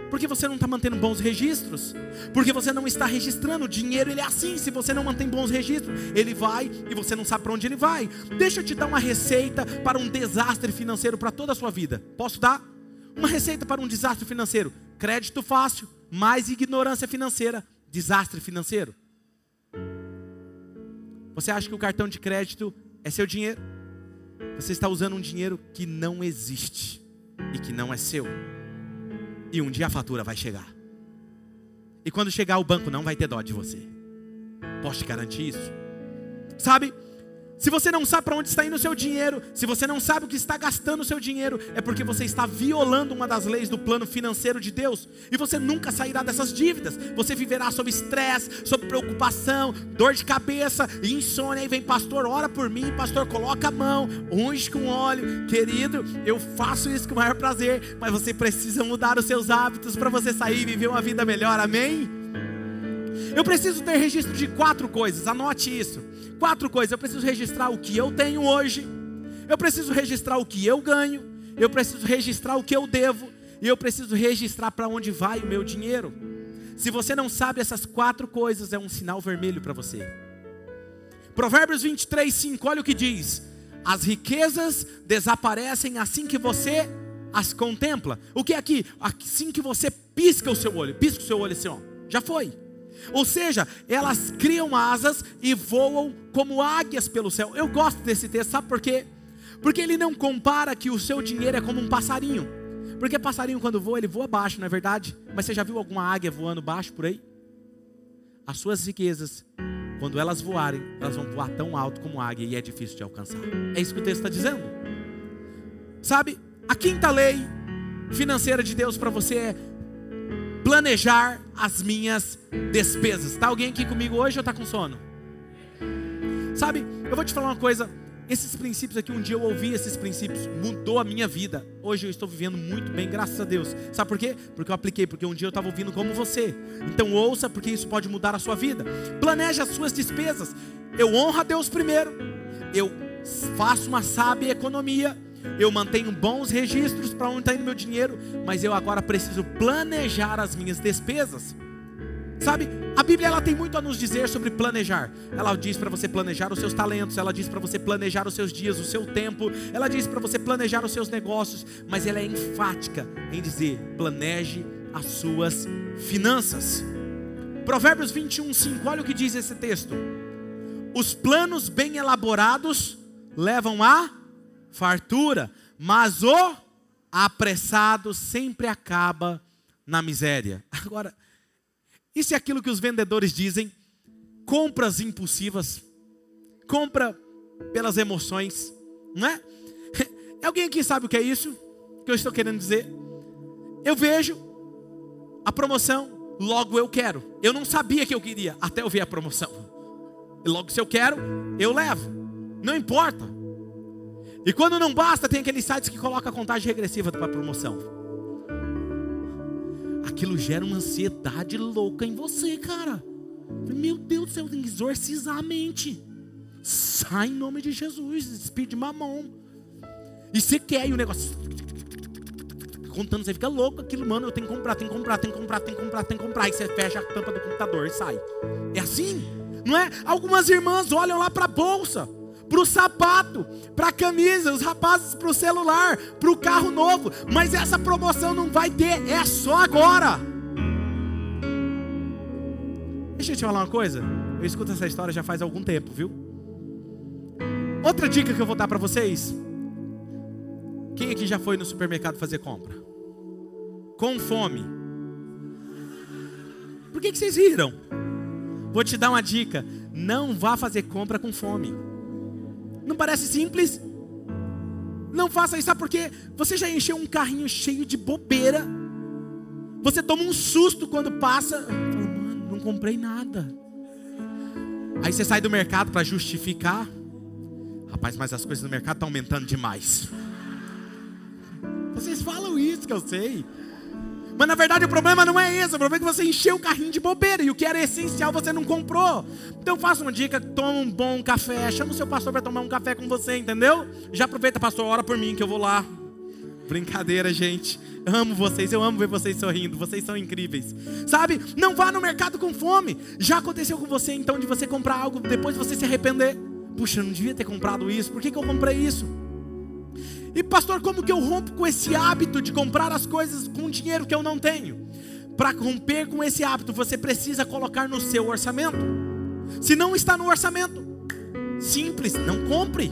S2: Porque você não está mantendo bons registros. Porque você não está registrando. O dinheiro ele é assim. Se você não mantém bons registros, ele vai e você não sabe para onde ele vai. Deixa eu te dar uma receita para um desastre financeiro para toda a sua vida. Posso dar? Uma receita para um desastre financeiro: crédito fácil, mais ignorância financeira, desastre financeiro. Você acha que o cartão de crédito é seu dinheiro? Você está usando um dinheiro que não existe e que não é seu. E um dia a fatura vai chegar. E quando chegar, o banco não vai ter dó de você. Posso te garantir isso? Sabe? Se você não sabe para onde está indo o seu dinheiro, se você não sabe o que está gastando o seu dinheiro, é porque você está violando uma das leis do plano financeiro de Deus, e você nunca sairá dessas dívidas. Você viverá sob estresse, sob preocupação, dor de cabeça, insônia. E vem, pastor, ora por mim, pastor, coloca a mão, unge com óleo, querido. Eu faço isso com o maior prazer, mas você precisa mudar os seus hábitos para você sair e viver uma vida melhor, amém? Eu preciso ter registro de quatro coisas, anote isso quatro coisas. Eu preciso registrar o que eu tenho hoje, eu preciso registrar o que eu ganho, eu preciso registrar o que eu devo, e eu preciso registrar para onde vai o meu dinheiro. Se você não sabe essas quatro coisas, é um sinal vermelho para você. Provérbios 23, 5, olha o que diz: As riquezas desaparecem assim que você as contempla. O que é aqui? Assim que você pisca o seu olho, pisca o seu olho assim, ó, já foi. Ou seja, elas criam asas e voam como águias pelo céu. Eu gosto desse texto, sabe por quê? Porque ele não compara que o seu dinheiro é como um passarinho. Porque passarinho quando voa, ele voa baixo, não é verdade? Mas você já viu alguma águia voando baixo por aí? As suas riquezas, quando elas voarem, elas vão voar tão alto como águia e é difícil de alcançar. É isso que o texto está dizendo. Sabe, a quinta lei financeira de Deus para você é planejar as minhas despesas. Está alguém aqui comigo hoje ou está com sono? Sabe, eu vou te falar uma coisa. Esses princípios aqui, um dia eu ouvi esses princípios, mudou a minha vida. Hoje eu estou vivendo muito bem, graças a Deus. Sabe por quê? Porque eu apliquei, porque um dia eu estava ouvindo como você. Então ouça, porque isso pode mudar a sua vida. Planeje as suas despesas. Eu honro a Deus primeiro. Eu faço uma sábia economia. Eu mantenho bons registros para onde está indo meu dinheiro. Mas eu agora preciso planejar as minhas despesas. Sabe, a Bíblia ela tem muito a nos dizer sobre planejar. Ela diz para você planejar os seus talentos, ela diz para você planejar os seus dias, o seu tempo, ela diz para você planejar os seus negócios, mas ela é enfática em dizer: planeje as suas finanças. Provérbios 21, 5, olha o que diz esse texto: Os planos bem elaborados levam a fartura, mas o apressado sempre acaba na miséria. Agora, isso é aquilo que os vendedores dizem: compras impulsivas, compra pelas emoções, não é? Alguém aqui sabe o que é isso? Que eu estou querendo dizer? Eu vejo a promoção, logo eu quero. Eu não sabia que eu queria até eu ver a promoção. Logo se eu quero, eu levo. Não importa. E quando não basta, tem aqueles sites que colocam a contagem regressiva para promoção aquilo gera uma ansiedade louca em você, cara. Meu Deus do céu, tem que exorcizar a mente. Sai em nome de Jesus, speed mamão. E você quer, e o negócio. Contando, você fica louco aquilo, mano. Eu tenho que comprar, tenho que comprar, tenho que comprar, tenho que comprar, tenho que comprar. E você fecha a tampa do computador e sai. É assim, não é? Algumas irmãs olham lá para a bolsa para o sapato, para a camisa, os rapazes para o celular, para o carro novo. Mas essa promoção não vai ter, é só agora. Deixa eu te falar uma coisa. Eu escuto essa história já faz algum tempo, viu? Outra dica que eu vou dar para vocês. Quem aqui já foi no supermercado fazer compra? Com fome. Por que, que vocês riram? Vou te dar uma dica: não vá fazer compra com fome. Não parece simples? Não faça isso, sabe por quê? Você já encheu um carrinho cheio de bobeira. Você toma um susto quando passa. Fala, mano, não comprei nada. Aí você sai do mercado para justificar. Rapaz, mas as coisas no mercado estão aumentando demais. Vocês falam isso que eu sei. Mas na verdade o problema não é esse, o problema é que você encheu o carrinho de bobeira e o que era essencial você não comprou. Então faça uma dica, toma um bom café, chama o seu pastor para tomar um café com você, entendeu? Já aproveita, pastor, ora por mim que eu vou lá. Brincadeira, gente. Amo vocês, eu amo ver vocês sorrindo, vocês são incríveis. Sabe? Não vá no mercado com fome. Já aconteceu com você então de você comprar algo, depois você se arrepender. Puxa, eu não devia ter comprado isso, por que, que eu comprei isso? E pastor, como que eu rompo com esse hábito de comprar as coisas com dinheiro que eu não tenho? Para romper com esse hábito, você precisa colocar no seu orçamento. Se não está no orçamento, simples, não compre.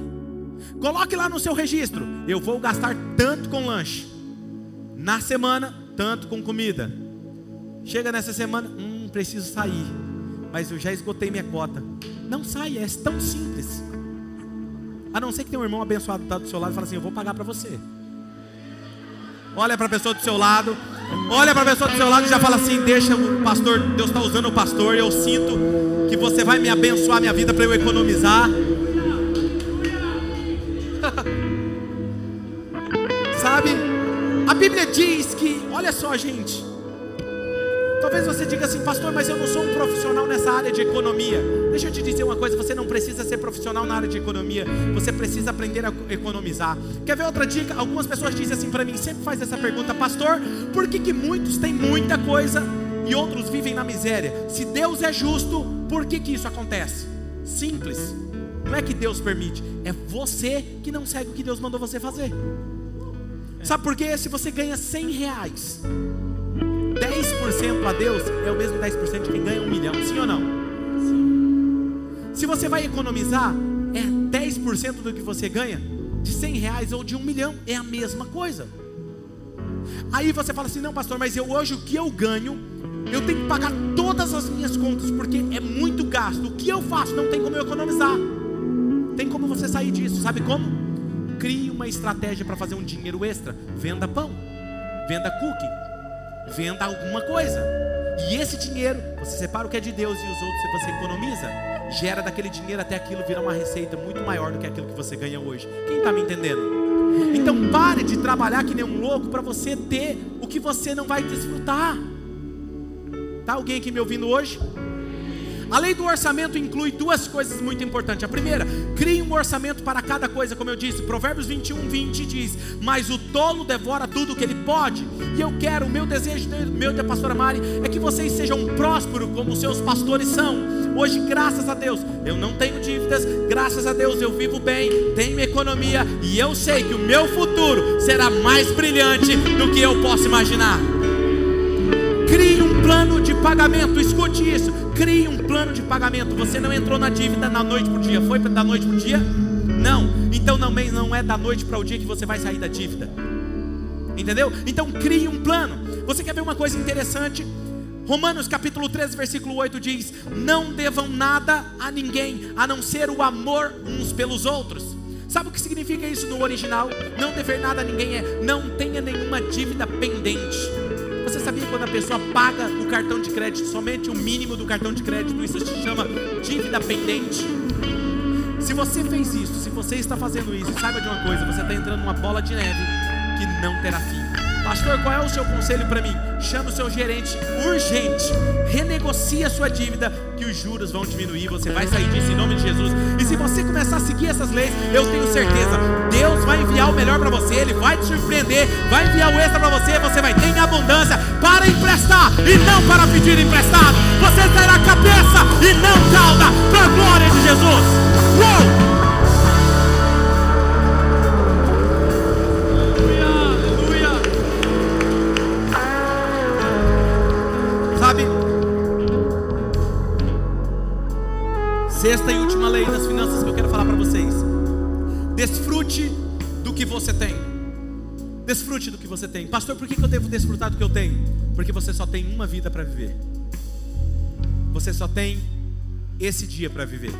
S2: Coloque lá no seu registro: eu vou gastar tanto com lanche. Na semana, tanto com comida. Chega nessa semana, hum, preciso sair. Mas eu já esgotei minha cota. Não sai, é tão simples. A não ser que tenha um irmão abençoado tá do seu lado e fala assim: Eu vou pagar para você. Olha para a pessoa do seu lado, olha para a pessoa do seu lado e já fala assim: Deixa o pastor, Deus está usando o pastor. Eu sinto que você vai me abençoar minha vida para eu economizar. Sabe? A Bíblia diz que, olha só, gente. Talvez você diga assim, pastor, mas eu não sou um profissional nessa área de economia. Deixa eu te dizer uma coisa: você não precisa ser profissional na área de economia, você precisa aprender a economizar. Quer ver outra dica? Algumas pessoas dizem assim para mim, sempre faz essa pergunta, pastor, por que, que muitos têm muita coisa e outros vivem na miséria? Se Deus é justo, por que, que isso acontece? Simples. Não é que Deus permite, é você que não segue o que Deus mandou você fazer. Sabe por quê? Se você ganha 100 reais 10% a Deus é o mesmo 10% de quem ganha um milhão, sim ou não? Sim. Se você vai economizar, é 10% do que você ganha, de 100 reais ou de um milhão, é a mesma coisa. Aí você fala assim: não, pastor, mas eu hoje o que eu ganho, eu tenho que pagar todas as minhas contas, porque é muito gasto. O que eu faço? Não tem como eu economizar. Tem como você sair disso, sabe como? Crie uma estratégia para fazer um dinheiro extra. Venda pão, venda cookie, venda alguma coisa. E esse dinheiro, você separa o que é de Deus e os outros você economiza. gera daquele dinheiro até aquilo virar uma receita muito maior do que aquilo que você ganha hoje. Quem está me entendendo? Então pare de trabalhar que nem um louco para você ter o que você não vai desfrutar. Tá alguém aqui me ouvindo hoje? A lei do orçamento inclui duas coisas muito importantes. A primeira, crie um orçamento para cada coisa, como eu disse. Provérbios 21, 20 diz: Mas o tolo devora tudo que ele pode. E eu quero, o meu desejo, meu de pastora Mari, é que vocês sejam prósperos como os seus pastores são. Hoje, graças a Deus, eu não tenho dívidas, graças a Deus eu vivo bem, tenho economia e eu sei que o meu futuro será mais brilhante do que eu posso imaginar. Crie um plano de pagamento, escute isso. Crie um plano de pagamento. Você não entrou na dívida da noite para o dia, foi da noite para o dia? Não. Então também não é da noite para o dia que você vai sair da dívida. Entendeu? Então crie um plano. Você quer ver uma coisa interessante? Romanos capítulo 13, versículo 8 diz: Não devam nada a ninguém, a não ser o amor uns pelos outros. Sabe o que significa isso no original? Não dever nada a ninguém é não tenha nenhuma dívida pendente. Você sabia quando a pessoa paga o cartão de crédito, somente o mínimo do cartão de crédito, isso se chama dívida pendente? Se você fez isso, se você está fazendo isso, saiba de uma coisa: você está entrando numa bola de neve que não terá fim. Pastor, qual é o seu conselho para mim? Chama o seu gerente urgente, renegocie a sua dívida, que os juros vão diminuir, você vai sair disso em nome de Jesus. E se você começar a seguir essas leis, eu tenho certeza, Deus vai enviar o melhor para você, Ele vai te surpreender, vai enviar o extra para você, você vai ter em abundância para emprestar e não para pedir emprestado. Você terá cabeça e não cauda, para a glória de Jesus. Uou! Sexta e última lei das finanças que eu quero falar para vocês. Desfrute do que você tem. Desfrute do que você tem. Pastor, por que eu devo desfrutar do que eu tenho? Porque você só tem uma vida para viver. Você só tem esse dia para viver.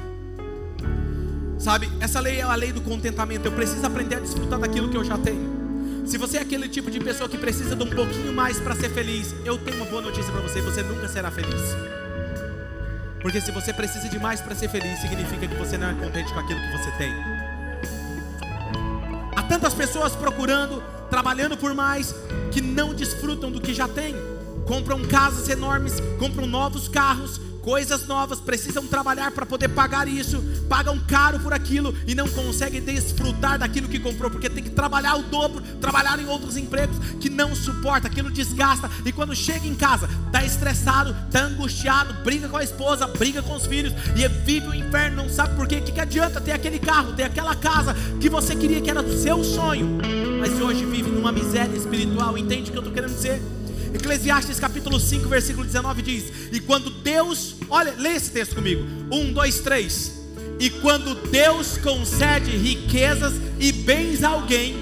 S2: Sabe, essa lei é a lei do contentamento. Eu preciso aprender a desfrutar daquilo que eu já tenho. Se você é aquele tipo de pessoa que precisa de um pouquinho mais para ser feliz, eu tenho uma boa notícia para você: você nunca será feliz. Porque se você precisa de mais para ser feliz, significa que você não é contente com aquilo que você tem. Há tantas pessoas procurando, trabalhando por mais, que não desfrutam do que já têm. Compram casas enormes, compram novos carros, coisas novas, precisam trabalhar para poder pagar isso, pagam caro por aquilo e não conseguem desfrutar daquilo que comprou, porque tem que trabalhar o dobro, trabalhar em outros empregos que não suporta, aquilo desgasta e quando chega em casa, está estressado, está angustiado, briga com a esposa, briga com os filhos e vive o inferno, não sabe por quê, o que, que adianta ter aquele carro, ter aquela casa que você queria que era do seu sonho, mas hoje vive numa miséria espiritual, entende o que eu estou querendo dizer? Eclesiastes capítulo 5, versículo 19 diz: E quando Deus, olha, lê esse texto comigo. Um, dois, três. E quando Deus concede riquezas e bens a alguém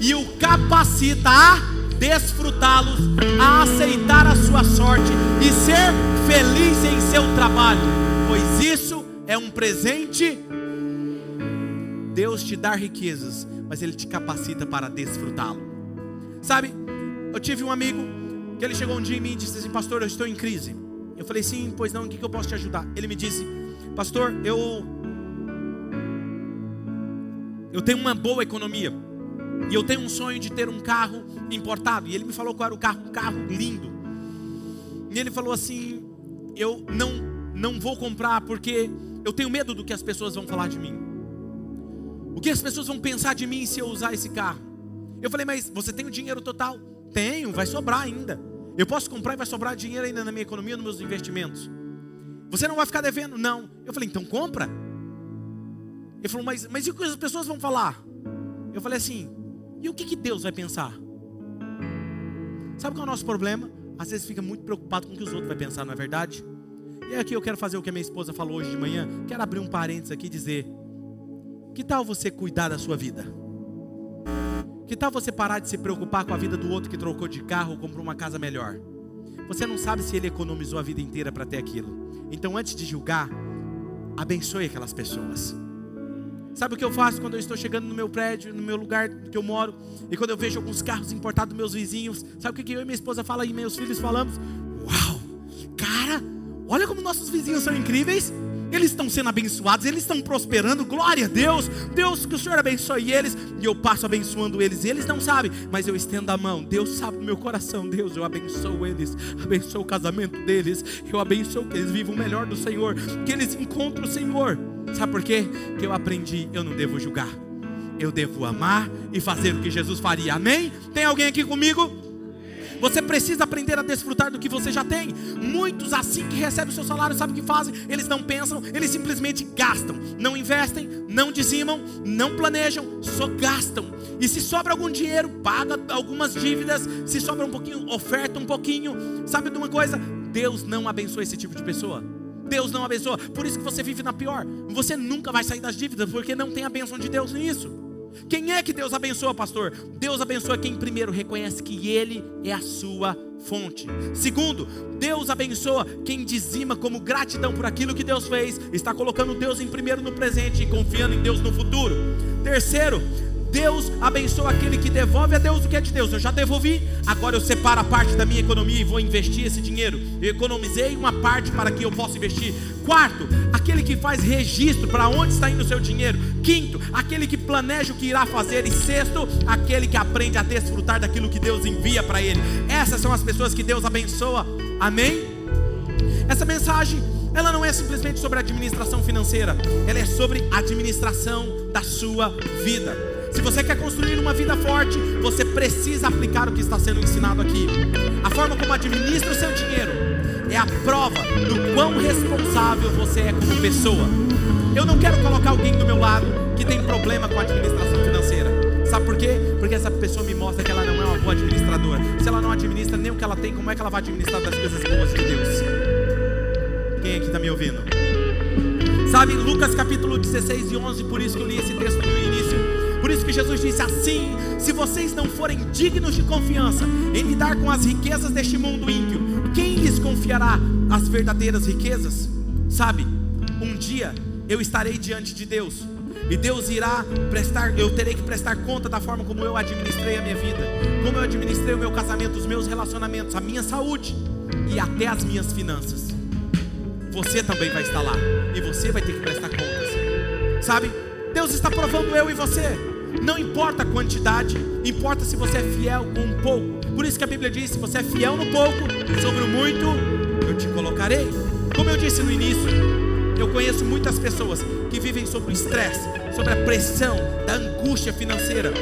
S2: e o capacita a desfrutá-los, a aceitar a sua sorte e ser feliz em seu trabalho, pois isso é um presente. Deus te dá riquezas, mas Ele te capacita para desfrutá-lo. Sabe, eu tive um amigo que ele chegou um dia em mim e disse assim: Pastor, eu estou em crise. Eu falei: Sim, pois não, o que eu posso te ajudar? Ele me disse: Pastor, eu. Eu tenho uma boa economia. E eu tenho um sonho de ter um carro importado. E ele me falou qual era o carro, um carro lindo. E ele falou assim: Eu não, não vou comprar porque eu tenho medo do que as pessoas vão falar de mim. O que as pessoas vão pensar de mim se eu usar esse carro? Eu falei: Mas você tem o dinheiro total? Tenho, vai sobrar ainda. Eu posso comprar e vai sobrar dinheiro ainda na minha economia, nos meus investimentos. Você não vai ficar devendo? Não. Eu falei, então compra. Ele falou, mas, mas e o que as pessoas vão falar? Eu falei assim, e o que, que Deus vai pensar? Sabe qual é o nosso problema? Às vezes fica muito preocupado com o que os outros vão pensar, não é verdade? E aqui eu quero fazer o que a minha esposa falou hoje de manhã. Quero abrir um parênteses aqui e dizer: Que tal você cuidar da sua vida? Que tal você parar de se preocupar com a vida do outro que trocou de carro ou comprou uma casa melhor? Você não sabe se ele economizou a vida inteira para ter aquilo. Então, antes de julgar, abençoe aquelas pessoas. Sabe o que eu faço quando eu estou chegando no meu prédio, no meu lugar que eu moro, e quando eu vejo alguns carros importados dos meus vizinhos? Sabe o que eu e minha esposa fala e meus filhos falamos? Uau, cara, olha como nossos vizinhos são incríveis. Eles estão sendo abençoados, eles estão prosperando, glória a Deus, Deus, que o Senhor abençoe eles, e eu passo abençoando eles, eles não sabem, mas eu estendo a mão, Deus sabe meu coração, Deus, eu abençoo eles, abençoo o casamento deles, eu abençoo que eles vivam o melhor do Senhor, que eles encontrem o Senhor, sabe por quê? Que eu aprendi, eu não devo julgar, eu devo amar e fazer o que Jesus faria, amém? Tem alguém aqui comigo? Você precisa aprender a desfrutar do que você já tem. Muitos, assim que recebem o seu salário, sabem o que fazem? Eles não pensam, eles simplesmente gastam. Não investem, não dizimam, não planejam, só gastam. E se sobra algum dinheiro, paga algumas dívidas. Se sobra um pouquinho, oferta um pouquinho. Sabe de uma coisa? Deus não abençoa esse tipo de pessoa. Deus não abençoa. Por isso que você vive na pior. Você nunca vai sair das dívidas, porque não tem a bênção de Deus nisso. Quem é que Deus abençoa, pastor? Deus abençoa quem primeiro reconhece que Ele é a sua fonte. Segundo, Deus abençoa quem dizima como gratidão por aquilo que Deus fez, está colocando Deus em primeiro no presente e confiando em Deus no futuro. Terceiro, Deus abençoa aquele que devolve a Deus o que é de Deus. Eu já devolvi, agora eu separo a parte da minha economia e vou investir esse dinheiro. Eu economizei uma parte para que eu possa investir. Quarto, aquele que faz registro para onde está indo o seu dinheiro. Quinto, aquele que planeja o que irá fazer. E sexto, aquele que aprende a desfrutar daquilo que Deus envia para ele. Essas são as pessoas que Deus abençoa. Amém? Essa mensagem ela não é simplesmente sobre administração financeira, ela é sobre administração da sua vida. Se você quer construir uma vida forte, você precisa aplicar o que está sendo ensinado aqui. A forma como administra o seu dinheiro é a prova do quão responsável você é como pessoa. Eu não quero colocar alguém do meu lado que tem problema com a administração financeira. Sabe por quê? Porque essa pessoa me mostra que ela não é uma boa administradora. Se ela não administra nem o que ela tem, como é que ela vai administrar das coisas boas de Deus? Quem aqui está me ouvindo? Sabe, Lucas capítulo 16 e 11, por isso que eu li esse texto no início. Por isso que Jesus disse assim: se vocês não forem dignos de confiança em lidar com as riquezas deste mundo ímpio, quem lhes confiará as verdadeiras riquezas? Sabe, um dia eu estarei diante de Deus. E Deus irá prestar, eu terei que prestar conta da forma como eu administrei a minha vida, como eu administrei o meu casamento, os meus relacionamentos, a minha saúde e até as minhas finanças. Você também vai estar lá e você vai ter que prestar contas. Sabe? Deus está provando eu e você. Não importa a quantidade, importa se você é fiel com um pouco. Por isso que a Bíblia diz: se você é fiel no pouco, sobre o muito eu te colocarei. Como eu disse no início, eu conheço muitas pessoas que vivem sob o estresse, sobre a pressão da angústia financeira.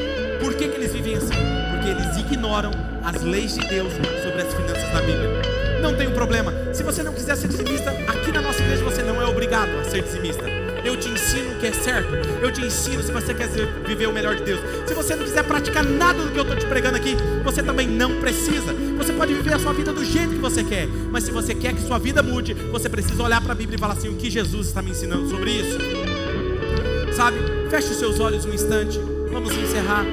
S2: Por que, que eles vivem assim? Porque eles ignoram as leis de Deus sobre as finanças da Bíblia. Não tem um problema. Se você não quiser ser dizimista, aqui na nossa igreja você não é obrigado a ser dizimista. Eu te ensino o que é certo. Eu te ensino se você quer viver o melhor de Deus. Se você não quiser praticar nada do que eu estou te pregando aqui, você também não precisa. Você pode viver a sua vida do jeito que você quer. Mas se você quer que sua vida mude, você precisa olhar para a Bíblia e falar assim: o que Jesus está me ensinando sobre isso? Sabe? Feche os seus olhos um instante. Vamos encerrar.